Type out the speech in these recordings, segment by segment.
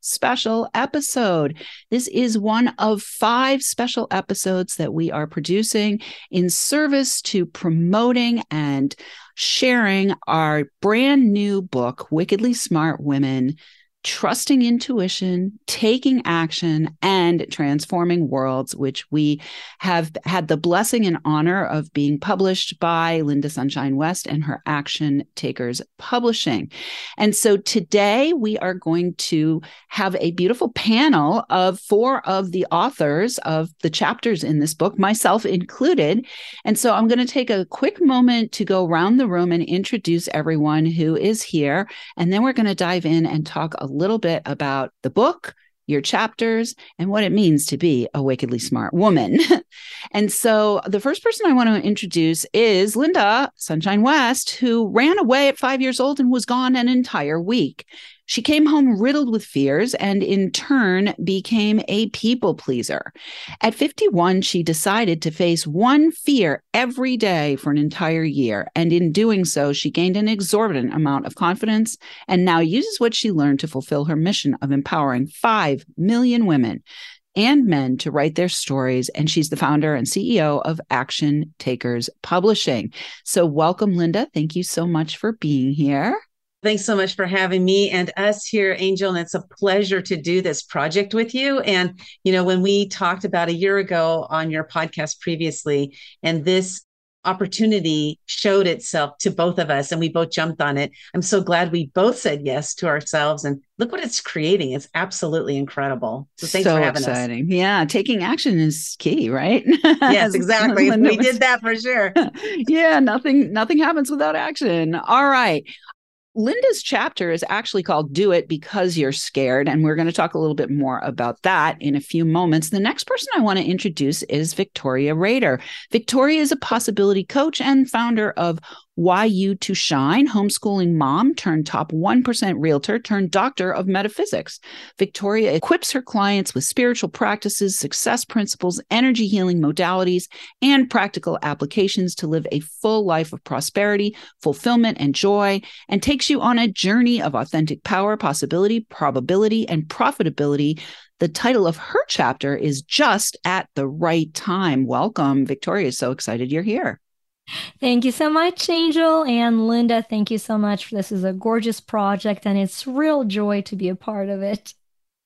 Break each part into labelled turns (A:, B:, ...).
A: special episode. This is one of five special episodes that we are producing in service to promoting and sharing our brand new book, Wickedly Smart Women trusting intuition, taking action, and transforming worlds, which we have had the blessing and honor of being published by Linda Sunshine West and her Action Takers Publishing. And so today we are going to have a beautiful panel of four of the authors of the chapters in this book, myself included. And so I'm going to take a quick moment to go around the room and introduce everyone who is here. And then we're going to dive in and talk a little bit about the book, your chapters, and what it means to be a wickedly smart woman. and so the first person I want to introduce is Linda Sunshine West, who ran away at five years old and was gone an entire week. She came home riddled with fears and in turn became a people pleaser. At 51, she decided to face one fear every day for an entire year. And in doing so, she gained an exorbitant amount of confidence and now uses what she learned to fulfill her mission of empowering 5 million women and men to write their stories. And she's the founder and CEO of Action Takers Publishing. So, welcome, Linda. Thank you so much for being here.
B: Thanks so much for having me and us here, Angel. And it's a pleasure to do this project with you. And, you know, when we talked about a year ago on your podcast previously, and this opportunity showed itself to both of us and we both jumped on it. I'm so glad we both said yes to ourselves and look what it's creating. It's absolutely incredible. So thanks
A: so
B: for having
A: exciting.
B: us.
A: Yeah, taking action is key, right?
B: Yes, exactly. we did that for sure.
A: yeah, nothing nothing happens without action. All right. Linda's chapter is actually called Do It Because You're Scared. And we're going to talk a little bit more about that in a few moments. The next person I want to introduce is Victoria Rader. Victoria is a possibility coach and founder of why You to Shine, homeschooling mom turned top 1% realtor turned doctor of metaphysics. Victoria equips her clients with spiritual practices, success principles, energy healing modalities, and practical applications to live a full life of prosperity, fulfillment, and joy, and takes you on a journey of authentic power, possibility, probability, and profitability the title of her chapter is Just at the Right Time. Welcome, Victoria. So excited you're here.
C: Thank you so much, Angel and Linda. Thank you so much. This is a gorgeous project, and it's real joy to be a part of it.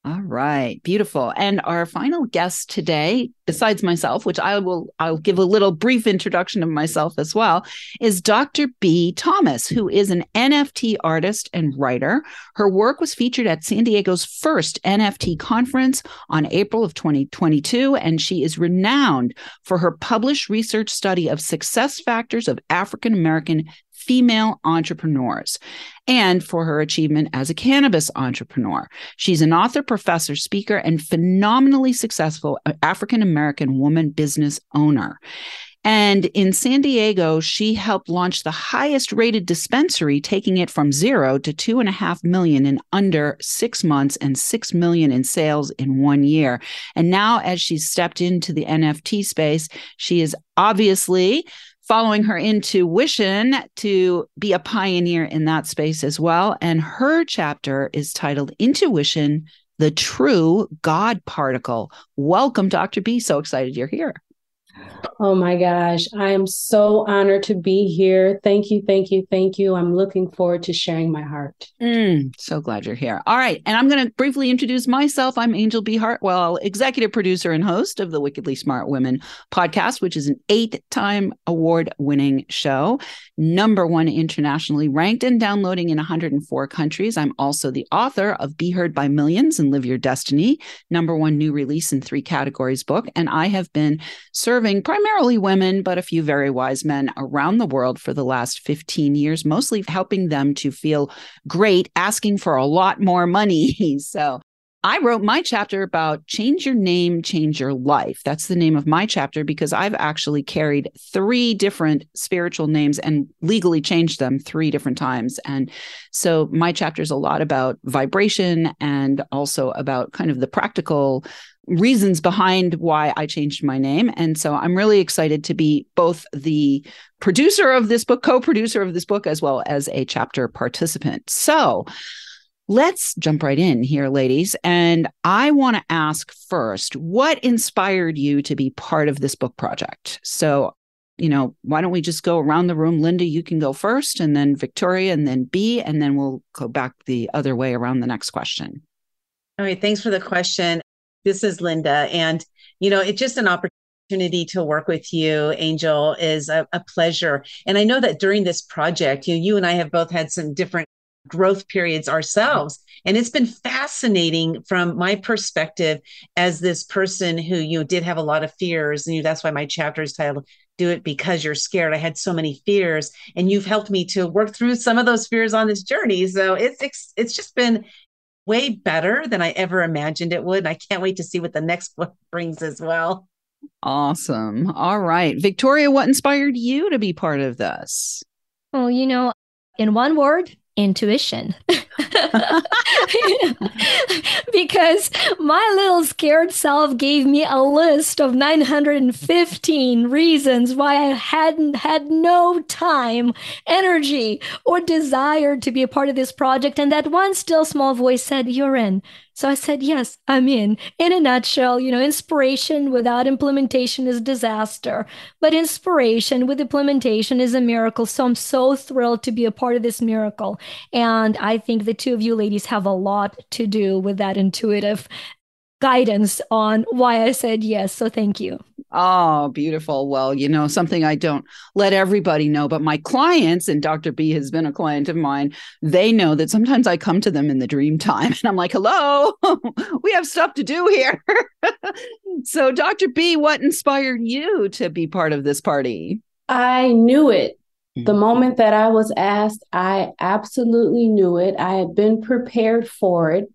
A: All right, beautiful. And our final guest today, besides myself, which I will I'll give a little brief introduction of myself as well, is Dr. B. Thomas, who is an NFT artist and writer. Her work was featured at San Diego's first NFT conference on April of 2022, and she is renowned for her published research study of success factors of African American female entrepreneurs and for her achievement as a cannabis entrepreneur. She's an author, professor, speaker, and phenomenally successful African American woman business owner. And in San Diego, she helped launch the highest rated dispensary, taking it from zero to two and a half million in under six months and six million in sales in one year. And now, as she's stepped into the NFT space, she is obviously following her intuition to be a pioneer in that space as well. And her chapter is titled Intuition, the True God Particle. Welcome, Dr. B. So excited you're here.
D: Oh my gosh, I am so honored to be here. Thank you, thank you, thank you. I'm looking forward to sharing my heart.
A: Mm, so glad you're here. All right. And I'm going to briefly introduce myself. I'm Angel B. Hartwell, executive producer and host of the Wickedly Smart Women podcast, which is an eight time award winning show, number one internationally ranked and downloading in 104 countries. I'm also the author of Be Heard by Millions and Live Your Destiny, number one new release in three categories book. And I have been serving primarily women, but a few very wise men around the world for the last 15 years, mostly helping them to feel great, asking for a lot more money. so I wrote my chapter about change your name, change your life. That's the name of my chapter because I've actually carried three different spiritual names and legally changed them three different times. And so my chapter is a lot about vibration and also about kind of the practical reasons behind why I changed my name. And so I'm really excited to be both the producer of this book, co producer of this book, as well as a chapter participant. So let's jump right in here, ladies. And I want to ask first what inspired you to be part of this book project? So you know, why don't we just go around the room? Linda, you can go first, and then Victoria, and then B, and then we'll go back the other way around the next question.
B: All right. Thanks for the question. This is Linda. And, you know, it's just an opportunity to work with you, Angel, is a, a pleasure. And I know that during this project, you, you and I have both had some different growth periods ourselves. And it's been fascinating from my perspective as this person who you know, did have a lot of fears. And you, that's why my chapter is titled Do It Because You're Scared. I had so many fears, and you've helped me to work through some of those fears on this journey. So it's it's just been way better than I ever imagined it would. And I can't wait to see what the next book brings as well.
A: Awesome. All right. Victoria, what inspired you to be part of this?
C: Well, you know, in one word, intuition. because my little scared self gave me a list of 915 reasons why I hadn't had no time, energy, or desire to be a part of this project. And that one still small voice said, You're in. So I said, Yes, I'm in. In a nutshell, you know, inspiration without implementation is disaster, but inspiration with implementation is a miracle. So I'm so thrilled to be a part of this miracle. And I think the two of you ladies have a lot to do with that intuitive guidance on why I said yes. So thank you.
A: Oh, beautiful. Well, you know, something I don't let everybody know, but my clients, and Dr. B has been a client of mine, they know that sometimes I come to them in the dream time and I'm like, hello, we have stuff to do here. so, Dr. B, what inspired you to be part of this party?
D: I knew it. The mm-hmm. moment that I was asked, I absolutely knew it. I had been prepared for it.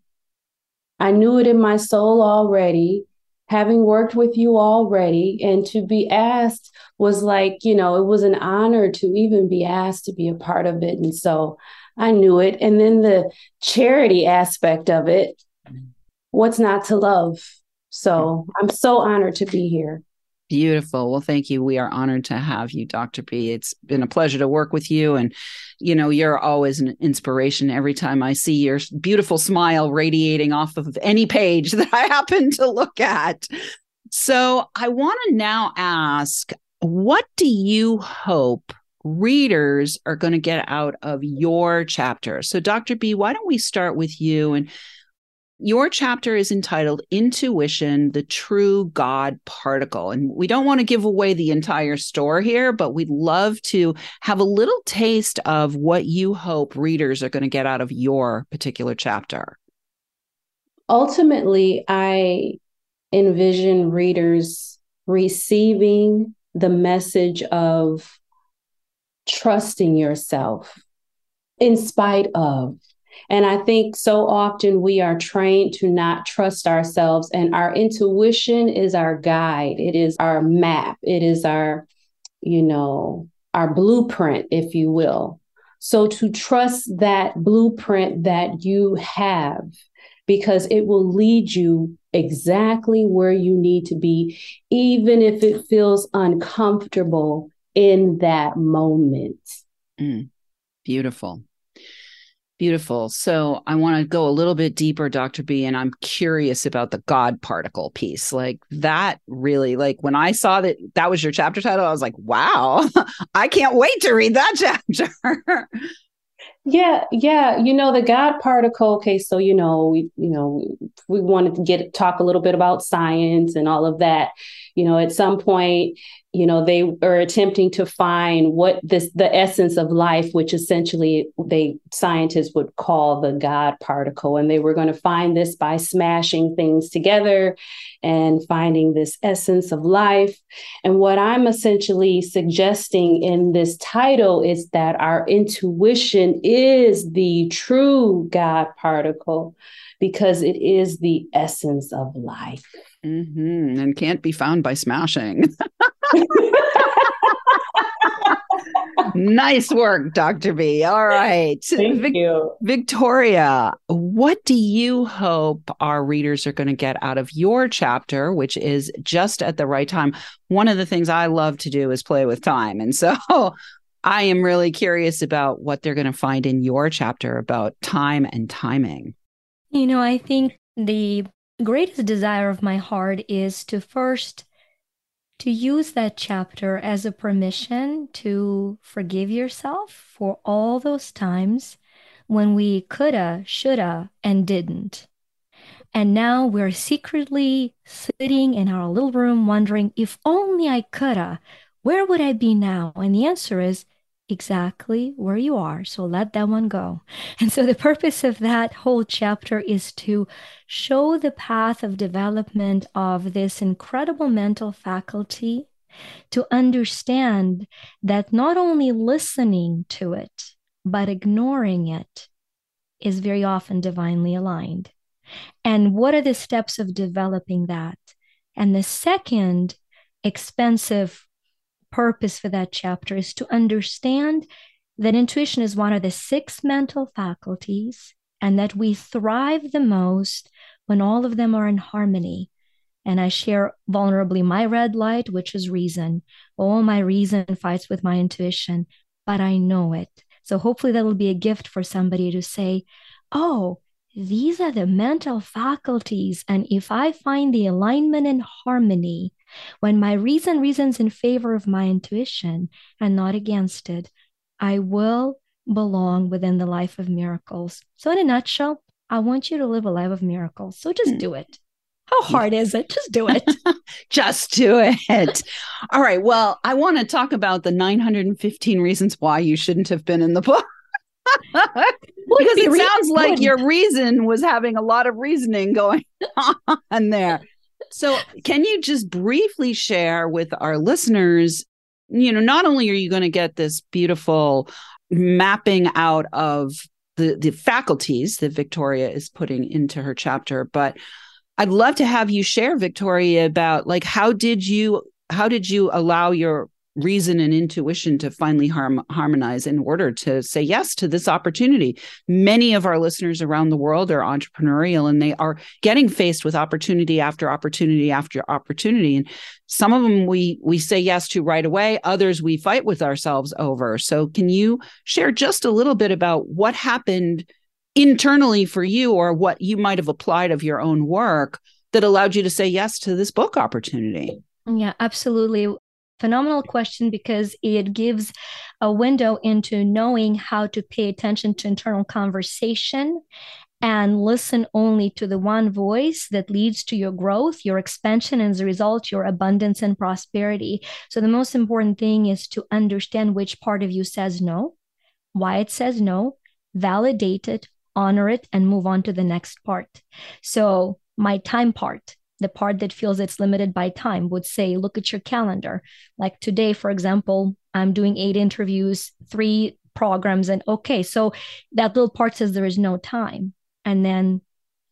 D: I knew it in my soul already. Having worked with you already and to be asked was like you know it was an honor to even be asked to be a part of it. And so i knew it. And then the charity aspect of it what's not to love? So i'm so honored to be here
A: Beautiful. Well, thank you. We are honored to have you, Dr. B. It's been a pleasure to work with you. And, you know, you're always an inspiration every time I see your beautiful smile radiating off of any page that I happen to look at. So I want to now ask what do you hope readers are going to get out of your chapter? So, Dr. B, why don't we start with you and your chapter is entitled Intuition, the True God Particle. And we don't want to give away the entire store here, but we'd love to have a little taste of what you hope readers are going to get out of your particular chapter.
D: Ultimately, I envision readers receiving the message of trusting yourself in spite of and I think so often we are trained to not trust ourselves, and our intuition is our guide, it is our map, it is our, you know, our blueprint, if you will. So to trust that blueprint that you have, because it will lead you exactly where you need to be, even if it feels uncomfortable in that moment.
A: Mm, beautiful. Beautiful. So I want to go a little bit deeper, Dr. B, and I'm curious about the God particle piece. Like that really, like when I saw that that was your chapter title, I was like, wow, I can't wait to read that chapter.
D: Yeah, yeah. You know, the God particle. Okay, so you know, we you know, we wanted to get talk a little bit about science and all of that. You know, at some point, you know they are attempting to find what this the essence of life which essentially they scientists would call the god particle. And they were going to find this by smashing things together and finding this essence of life. And what i'm essentially suggesting in this title is that our intuition is the true god particle because it is the essence of life
A: mm-hmm. and can't be found by smashing nice work, Dr. B. All right.
D: Thank Vic- you.
A: Victoria, what do you hope our readers are going to get out of your chapter, which is just at the right time? One of the things I love to do is play with time. And so I am really curious about what they're going to find in your chapter about time and timing.
C: You know, I think the greatest desire of my heart is to first to use that chapter as a permission to forgive yourself for all those times when we coulda, shoulda, and didn't. And now we're secretly sitting in our little room wondering if only I coulda, where would I be now? And the answer is exactly where you are. So let that one go. And so the purpose of that whole chapter is to show the path of development of this incredible mental faculty to understand that not only listening to it, but ignoring it is very often divinely aligned. And what are the steps of developing that? And the second expensive purpose for that chapter is to understand that intuition is one of the six mental faculties and that we thrive the most when all of them are in harmony. And I share vulnerably my red light, which is reason. All my reason fights with my intuition, but I know it. So hopefully that'll be a gift for somebody to say, oh, these are the mental faculties. And if I find the alignment and harmony, when my reason reasons in favor of my intuition and not against it, I will belong within the life of miracles. So, in a nutshell, I want you to live a life of miracles. So just hmm. do it. How hard is it? Just do it.
A: Just do it. All right. Well, I want to talk about the 915 reasons why you shouldn't have been in the book. because it sounds like your reason was having a lot of reasoning going on there. So, can you just briefly share with our listeners? You know, not only are you going to get this beautiful mapping out of the, the faculties that Victoria is putting into her chapter, but I'd love to have you share, Victoria, about like how did you how did you allow your reason and intuition to finally harm, harmonize in order to say yes to this opportunity. Many of our listeners around the world are entrepreneurial and they are getting faced with opportunity after opportunity after opportunity. And some of them we we say yes to right away, others we fight with ourselves over. So can you share just a little bit about what happened internally for you or what you might have applied of your own work that allowed you to say yes to this book opportunity?
C: Yeah, absolutely phenomenal question because it gives a window into knowing how to pay attention to internal conversation and listen only to the one voice that leads to your growth, your expansion, and as a result, your abundance and prosperity. So, the most important thing is to understand which part of you says no, why it says no, validate it, honor it, and move on to the next part. So, my time part the part that feels it's limited by time would say, look at your calendar. Like today, for example, I'm doing eight interviews, three programs, and okay, so that little part says there is no time. And then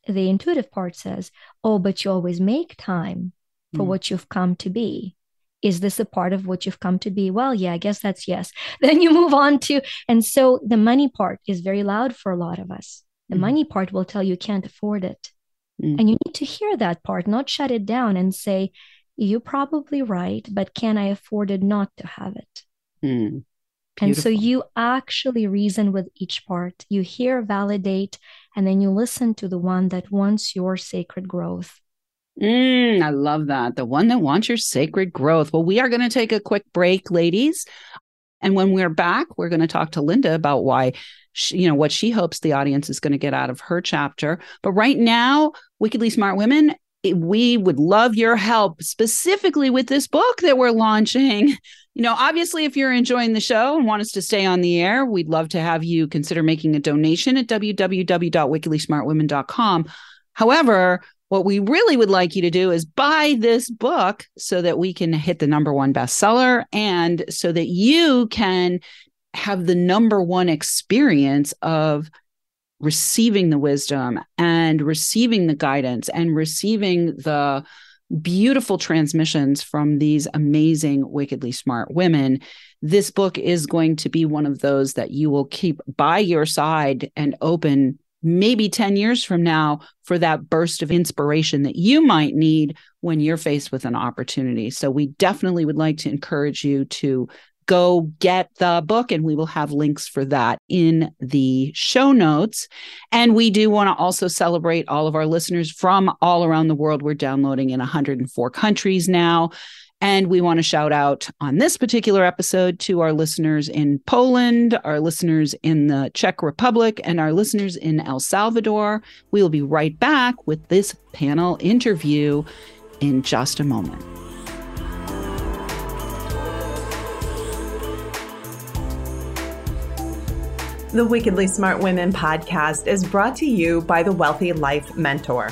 C: the intuitive part says, oh, but you always make time for mm. what you've come to be. Is this a part of what you've come to be? Well, yeah, I guess that's yes. Then you move on to, and so the money part is very loud for a lot of us. The mm. money part will tell you can't afford it. Mm. And you need to hear that part, not shut it down and say, You're probably right, but can I afford it not to have it?
A: Mm.
C: And so you actually reason with each part. You hear, validate, and then you listen to the one that wants your sacred growth.
A: Mm, I love that. The one that wants your sacred growth. Well, we are going to take a quick break, ladies. And when we're back, we're going to talk to Linda about why, she, you know, what she hopes the audience is going to get out of her chapter. But right now, Wickedly Smart Women, eh, we would love your help specifically with this book that we're launching. You know, obviously, if you're enjoying the show and want us to stay on the air, we'd love to have you consider making a donation at www.wickedlysmartwomen.com. However, what we really would like you to do is buy this book so that we can hit the number one bestseller and so that you can have the number one experience of receiving the wisdom and receiving the guidance and receiving the beautiful transmissions from these amazing, wickedly smart women. This book is going to be one of those that you will keep by your side and open maybe 10 years from now for that burst of inspiration that you might need when you're faced with an opportunity. So, we definitely would like to encourage you to go get the book and we will have links for that in the show notes. And we do want to also celebrate all of our listeners from all around the world. We're downloading in 104 countries now and we want to shout out on this particular episode to our listeners in Poland, our listeners in the Czech Republic, and our listeners in El Salvador. We will be right back with this panel interview in just a moment.
B: The Wickedly Smart Women podcast is brought to you by the Wealthy Life Mentor.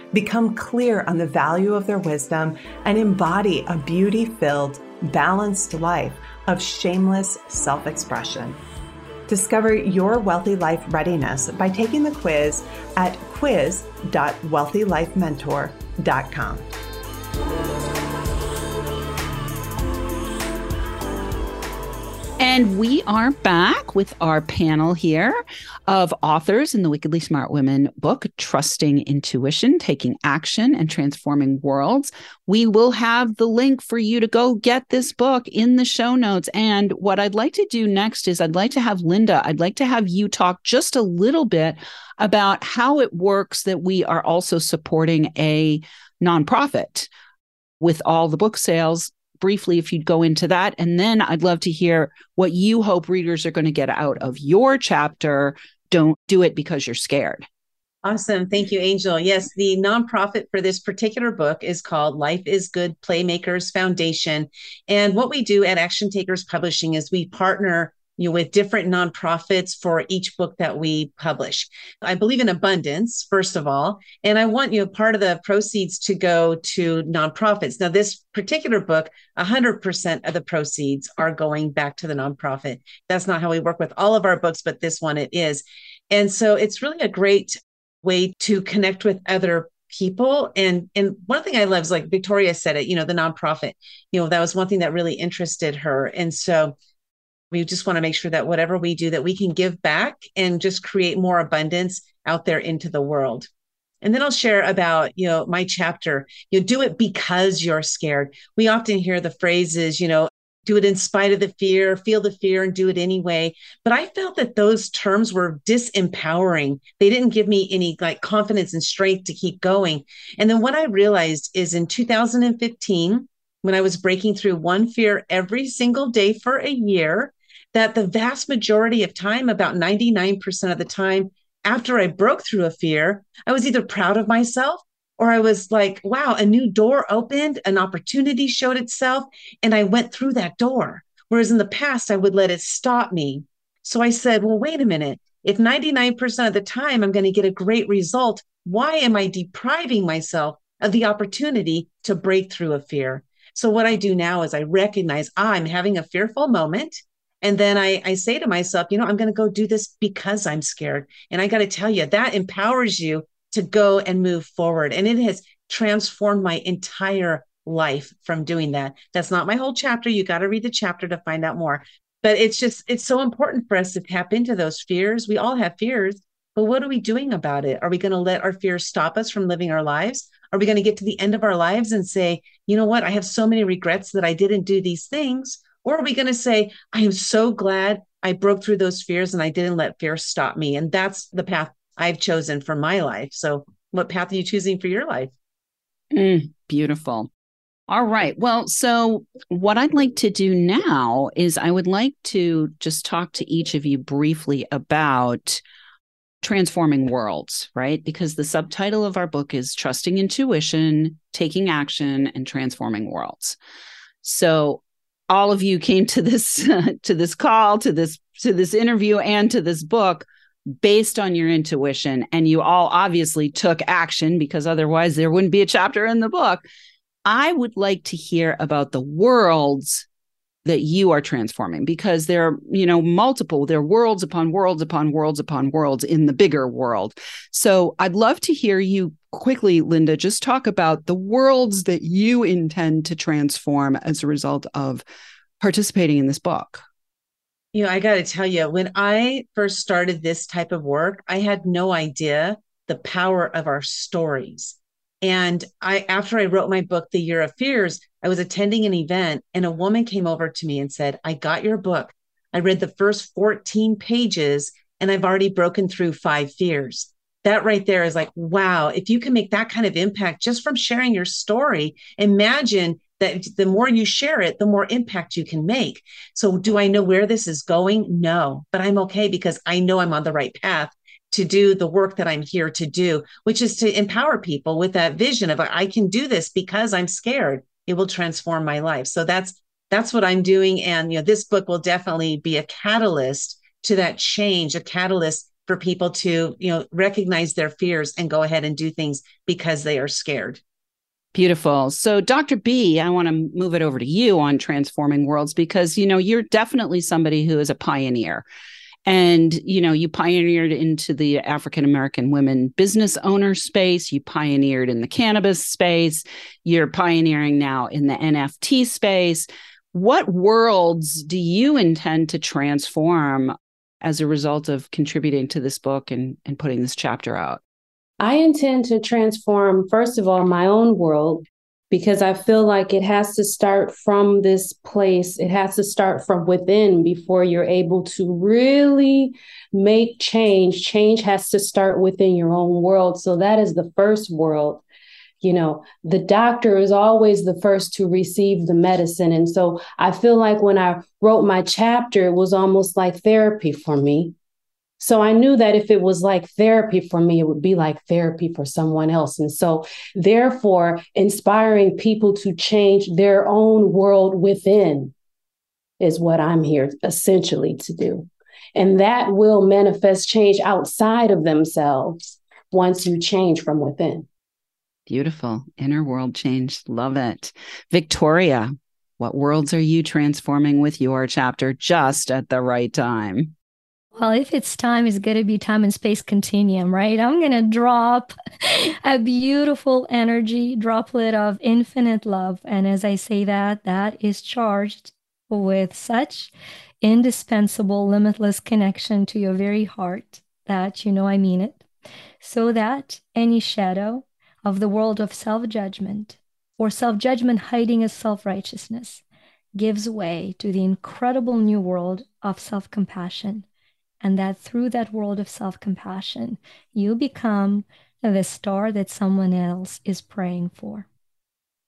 B: become clear on the value of their wisdom, and embody a beauty filled, balanced life of shameless self expression. Discover your wealthy life readiness by taking the quiz at quiz.wealthylifementor.com.
A: And we are back with our panel here of authors in the Wickedly Smart Women book, Trusting Intuition, Taking Action and Transforming Worlds. We will have the link for you to go get this book in the show notes. And what I'd like to do next is I'd like to have Linda, I'd like to have you talk just a little bit about how it works that we are also supporting a nonprofit with all the book sales briefly if you'd go into that. And then I'd love to hear what you hope readers are going to get out of your chapter. Don't do it because you're scared.
E: Awesome. Thank you, Angel. Yes, the nonprofit for this particular book is called Life is Good Playmakers Foundation. And what we do at Action Takers Publishing is we partner you know, with different nonprofits for each book that we publish. I believe in abundance, first of all, and I want you know part of the proceeds to go to nonprofits. Now, this particular book, 100% of the proceeds are going back to the nonprofit. That's not how we work with all of our books, but this one it is. And so it's really a great way to connect with other people and and one thing i love is like victoria said it you know the nonprofit you know that was one thing that really interested her and so we just want to make sure that whatever we do that we can give back and just create more abundance out there into the world. And then i'll share about you know my chapter. You do it because you're scared. We often hear the phrases you know do it in spite of the fear feel the fear and do it anyway. But i felt that those terms were disempowering. They didn't give me any like confidence and strength to keep going. And then what i realized is in 2015 when i was breaking through one fear every single day for a year that the vast majority of time, about 99% of the time, after I broke through a fear, I was either proud of myself or I was like, wow, a new door opened, an opportunity showed itself, and I went through that door. Whereas in the past, I would let it stop me. So I said, well, wait a minute. If 99% of the time I'm going to get a great result, why am I depriving myself of the opportunity to break through a fear? So what I do now is I recognize I'm having a fearful moment And then I, I say to myself, you know, I'm going to go do this because I'm scared. And I got to tell you, that empowers you to go and move forward. And it has transformed my entire life from doing that. That's not my whole chapter. You got to read the chapter to find out more. But it's just, it's so important for us to tap into those fears. We all have fears, but what are we doing about it? Are we going to let our fears stop us from living our lives? Are we going to get to the end of our lives and say, you know what? I have so many regrets that I didn't do these things. Or are we going to say, I am so glad I broke through those fears and I didn't let fear stop me? And that's the path I've chosen for my life. So, what path are you choosing for your life?
A: Mm, beautiful. All right. Well, so what I'd like to do now is I would like to just talk to each of you briefly about transforming worlds, right? Because the subtitle of our book is Trusting Intuition, Taking Action, and Transforming Worlds. So all of you came to this to this call, to this to this interview and to this book based on your intuition and you all obviously took action because otherwise there wouldn't be a chapter in the book. I would like to hear about the worlds that you are transforming because there are you know multiple there are worlds upon worlds upon worlds upon worlds in the bigger world. So i'd love to hear you quickly linda just talk about the worlds that you intend to transform as a result of participating in this book.
E: You know i got to tell you when i first started this type of work i had no idea the power of our stories and I, after I wrote my book, The Year of Fears, I was attending an event and a woman came over to me and said, I got your book. I read the first 14 pages and I've already broken through five fears. That right there is like, wow, if you can make that kind of impact just from sharing your story, imagine that the more you share it, the more impact you can make. So, do I know where this is going? No, but I'm okay because I know I'm on the right path to do the work that I'm here to do, which is to empower people with that vision of I can do this because I'm scared. It will transform my life. So that's that's what I'm doing. And you know, this book will definitely be a catalyst to that change, a catalyst for people to, you know, recognize their fears and go ahead and do things because they are scared.
A: Beautiful. So, Dr. B, I want to move it over to you on transforming worlds because, you know, you're definitely somebody who is a pioneer and you know you pioneered into the african american women business owner space. You pioneered in the cannabis space. You're pioneering now in the nft space. What worlds do you intend to transform as a result of contributing to this book and, and putting this chapter out?
D: I intend to transform, first of all, my own world because I feel like it has to start from this place. It has to start from within before you're able to really make change. Change has to start within your own world. So that is the first world. You know, the doctor is always the first to receive the medicine. And so I feel like when I wrote my chapter, it was almost like therapy for me so I knew that if it was like therapy for me, it would be like therapy for someone else. And so, therefore, inspiring people to change their own world within is what I'm here essentially to do. And that will manifest change outside of themselves once you change from within.
A: Beautiful. Inner world change. Love it. Victoria, what worlds are you transforming with your chapter just at the right time?
C: Well, if it's time, it's going to be time and space continuum, right? I'm going to drop a beautiful energy droplet of infinite love. And as I say that, that is charged with such indispensable, limitless connection to your very heart that you know I mean it. So that any shadow of the world of self judgment or self judgment hiding as self righteousness gives way to the incredible new world of self compassion and that through that world of self compassion, you become the star that someone else is praying for.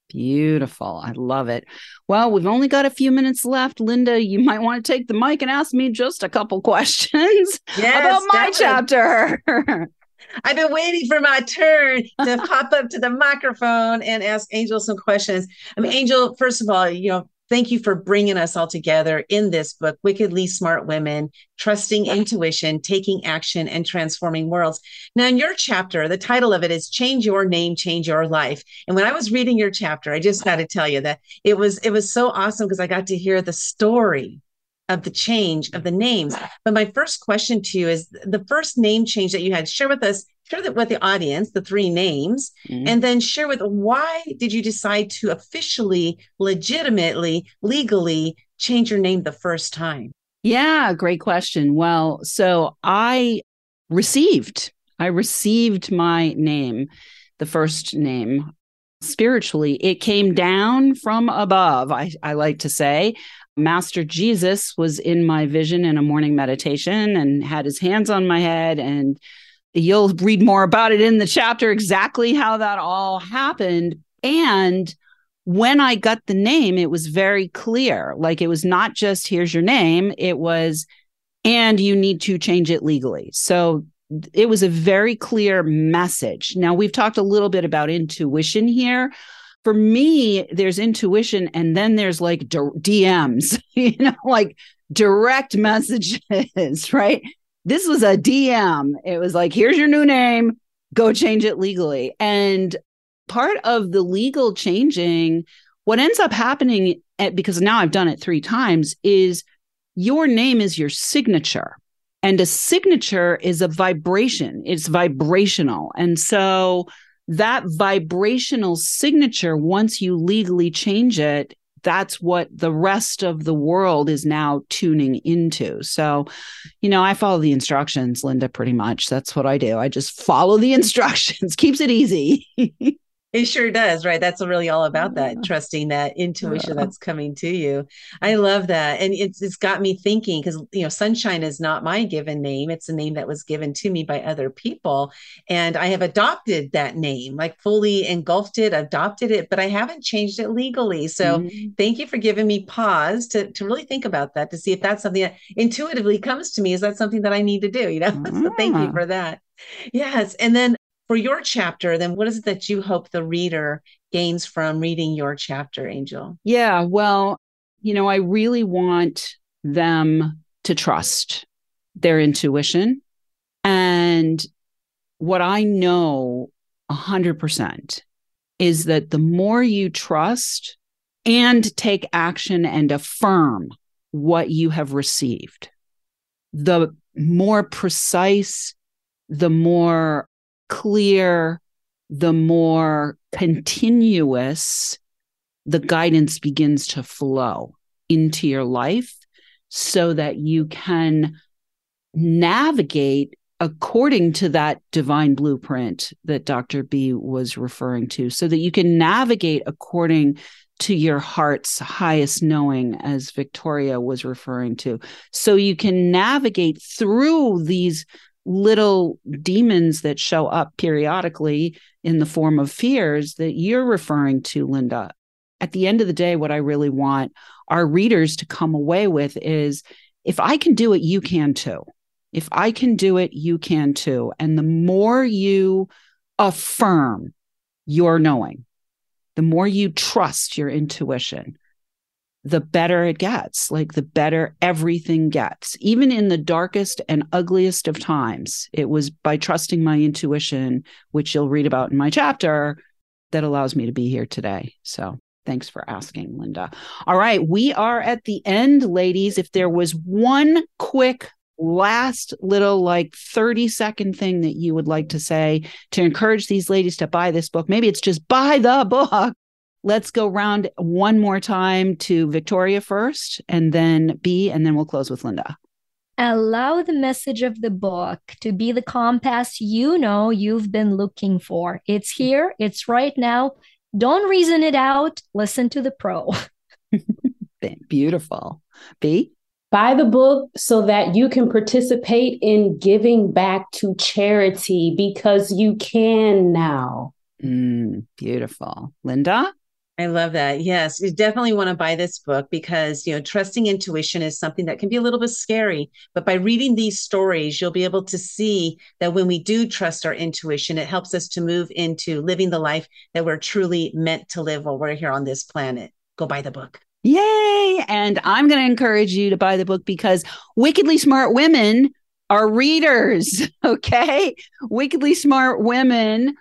A: Beautiful. I love it. Well, we've only got a few minutes left. Linda, you might want to take the mic and ask me just a couple questions yes, about my definitely. chapter.
E: I've been waiting for my turn to pop up to the microphone and ask Angel some questions. I mean, Angel, first of all, you know, Thank you for bringing us all together in this book, Wickedly Smart Women, Trusting Intuition, Taking Action, and Transforming Worlds. Now, in your chapter, the title of it is Change Your Name, Change Your Life. And when I was reading your chapter, I just got to tell you that it was it was so awesome because I got to hear the story of the change of the names. But my first question to you is the first name change that you had. Share with us, share that with the audience, the three names, mm-hmm. and then share with why did you decide to officially, legitimately, legally change your name the first time?
A: Yeah, great question. Well, so I received, I received my name, the first name spiritually. It came down from above, I, I like to say. Master Jesus was in my vision in a morning meditation and had his hands on my head. And you'll read more about it in the chapter, exactly how that all happened. And when I got the name, it was very clear. Like it was not just here's your name, it was, and you need to change it legally. So it was a very clear message. Now, we've talked a little bit about intuition here for me, there's intuition and then there's like DMs, you know, like direct messages, right? This was a DM. It was like, here's your new name, go change it legally. And part of the legal changing, what ends up happening, at, eh, because now I've done it three times, is your name is your signature. And a signature is a vibration, it's vibrational. And so, that vibrational signature, once you legally change it, that's what the rest of the world is now tuning into. So, you know, I follow the instructions, Linda, pretty much. That's what I do. I just follow the instructions, keeps it easy.
E: It sure does, right? That's really all about that, trusting that intuition that's coming to you. I love that. And it's it's got me thinking because you know, sunshine is not my given name. It's a name that was given to me by other people. And I have adopted that name, like fully engulfed it, adopted it, but I haven't changed it legally. So mm-hmm. thank you for giving me pause to, to really think about that, to see if that's something that intuitively comes to me. Is that something that I need to do? You know, mm-hmm. so thank you for that. Yes. And then for your chapter, then what is it that you hope the reader gains from reading your chapter, Angel?
A: Yeah, well, you know, I really want them to trust their intuition. And what I know 100% is that the more you trust and take action and affirm what you have received, the more precise, the more clear, the more continuous the guidance begins to flow into your life so that you can navigate according to that divine blueprint that Dr. B was referring to, so that you can navigate according to your heart's highest knowing, as Victoria was referring to. So you can navigate through these little demons that show up periodically in the form of fears that you're referring to, Linda. At the end of the day, what I really want our readers to come away with is if I can do it, you can too. If I can do it, you can too. And the more you affirm your knowing, the more you trust your intuition, the better it gets, like the better everything gets. Even in the darkest and ugliest of times, it was by trusting my intuition, which you'll read about in my chapter, that allows me to be here today. So thanks for asking, Linda. All right, we are at the end, ladies. If there was one quick last little like 30 second thing that you would like to say to encourage these ladies to buy this book, maybe it's just buy the book Let's go round one more time to Victoria first, and then B, and then we'll close with Linda.
C: Allow the message of the book to be the compass you know you've been looking for. It's here, it's right now. Don't reason it out, listen to the pro.
A: Beautiful. B?
D: Buy the book so that you can participate in giving back to charity because you can now.
A: Mm, beautiful. Linda?
E: I love that. Yes, you definitely want to buy this book because, you know, trusting intuition is something that can be a little bit scary. But by reading these stories, you'll be able to see that when we do trust our intuition, it helps us to move into living the life that we're truly meant to live while we're here on this planet. Go buy the book.
A: Yay. And I'm going to encourage you to buy the book because wickedly smart women are readers. Okay. Wickedly smart women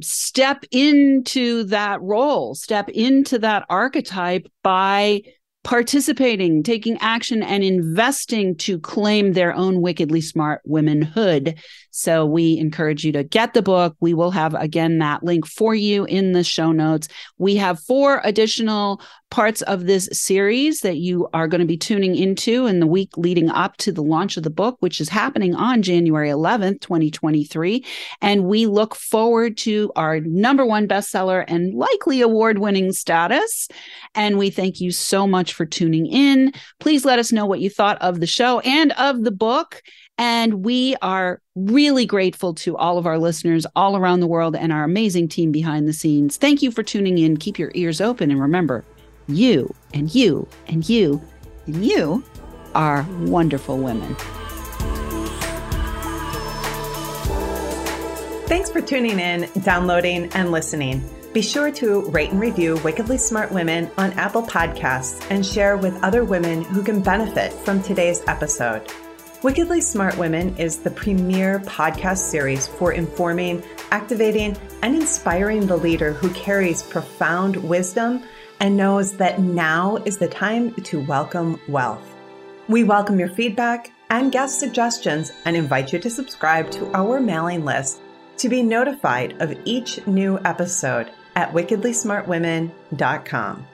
A: step into that role, step into that archetype by participating, taking action, and investing to claim their own wickedly smart womanhood. So we encourage you to get the book. We will have, again, that link for you in the show notes. We have four additional parts of this series that you are going to be tuning into in the week leading up to the launch of the book, which is happening on January 11th, 2023. And we look forward to our number one bestseller and likely award winning status. And we thank you so much for tuning in. Please let us know what you thought of the show and of the book. And we are really grateful to all of our listeners all around the world and our amazing team behind the scenes. Thank you for tuning in. Keep your ears open and remember, you and you and you and you are wonderful women.
B: Thanks for tuning in, downloading, and listening. Be sure to rate and review Wickedly Smart Women on Apple Podcasts and share with other women who can benefit from today's episode. Wickedly Smart Women is the premier podcast series for informing, activating, and inspiring the leader who carries profound wisdom and knows that now is the time to welcome wealth. We welcome your feedback and guest suggestions and invite you to subscribe to our mailing list to be notified of each new episode at wickedlysmartwomen.com.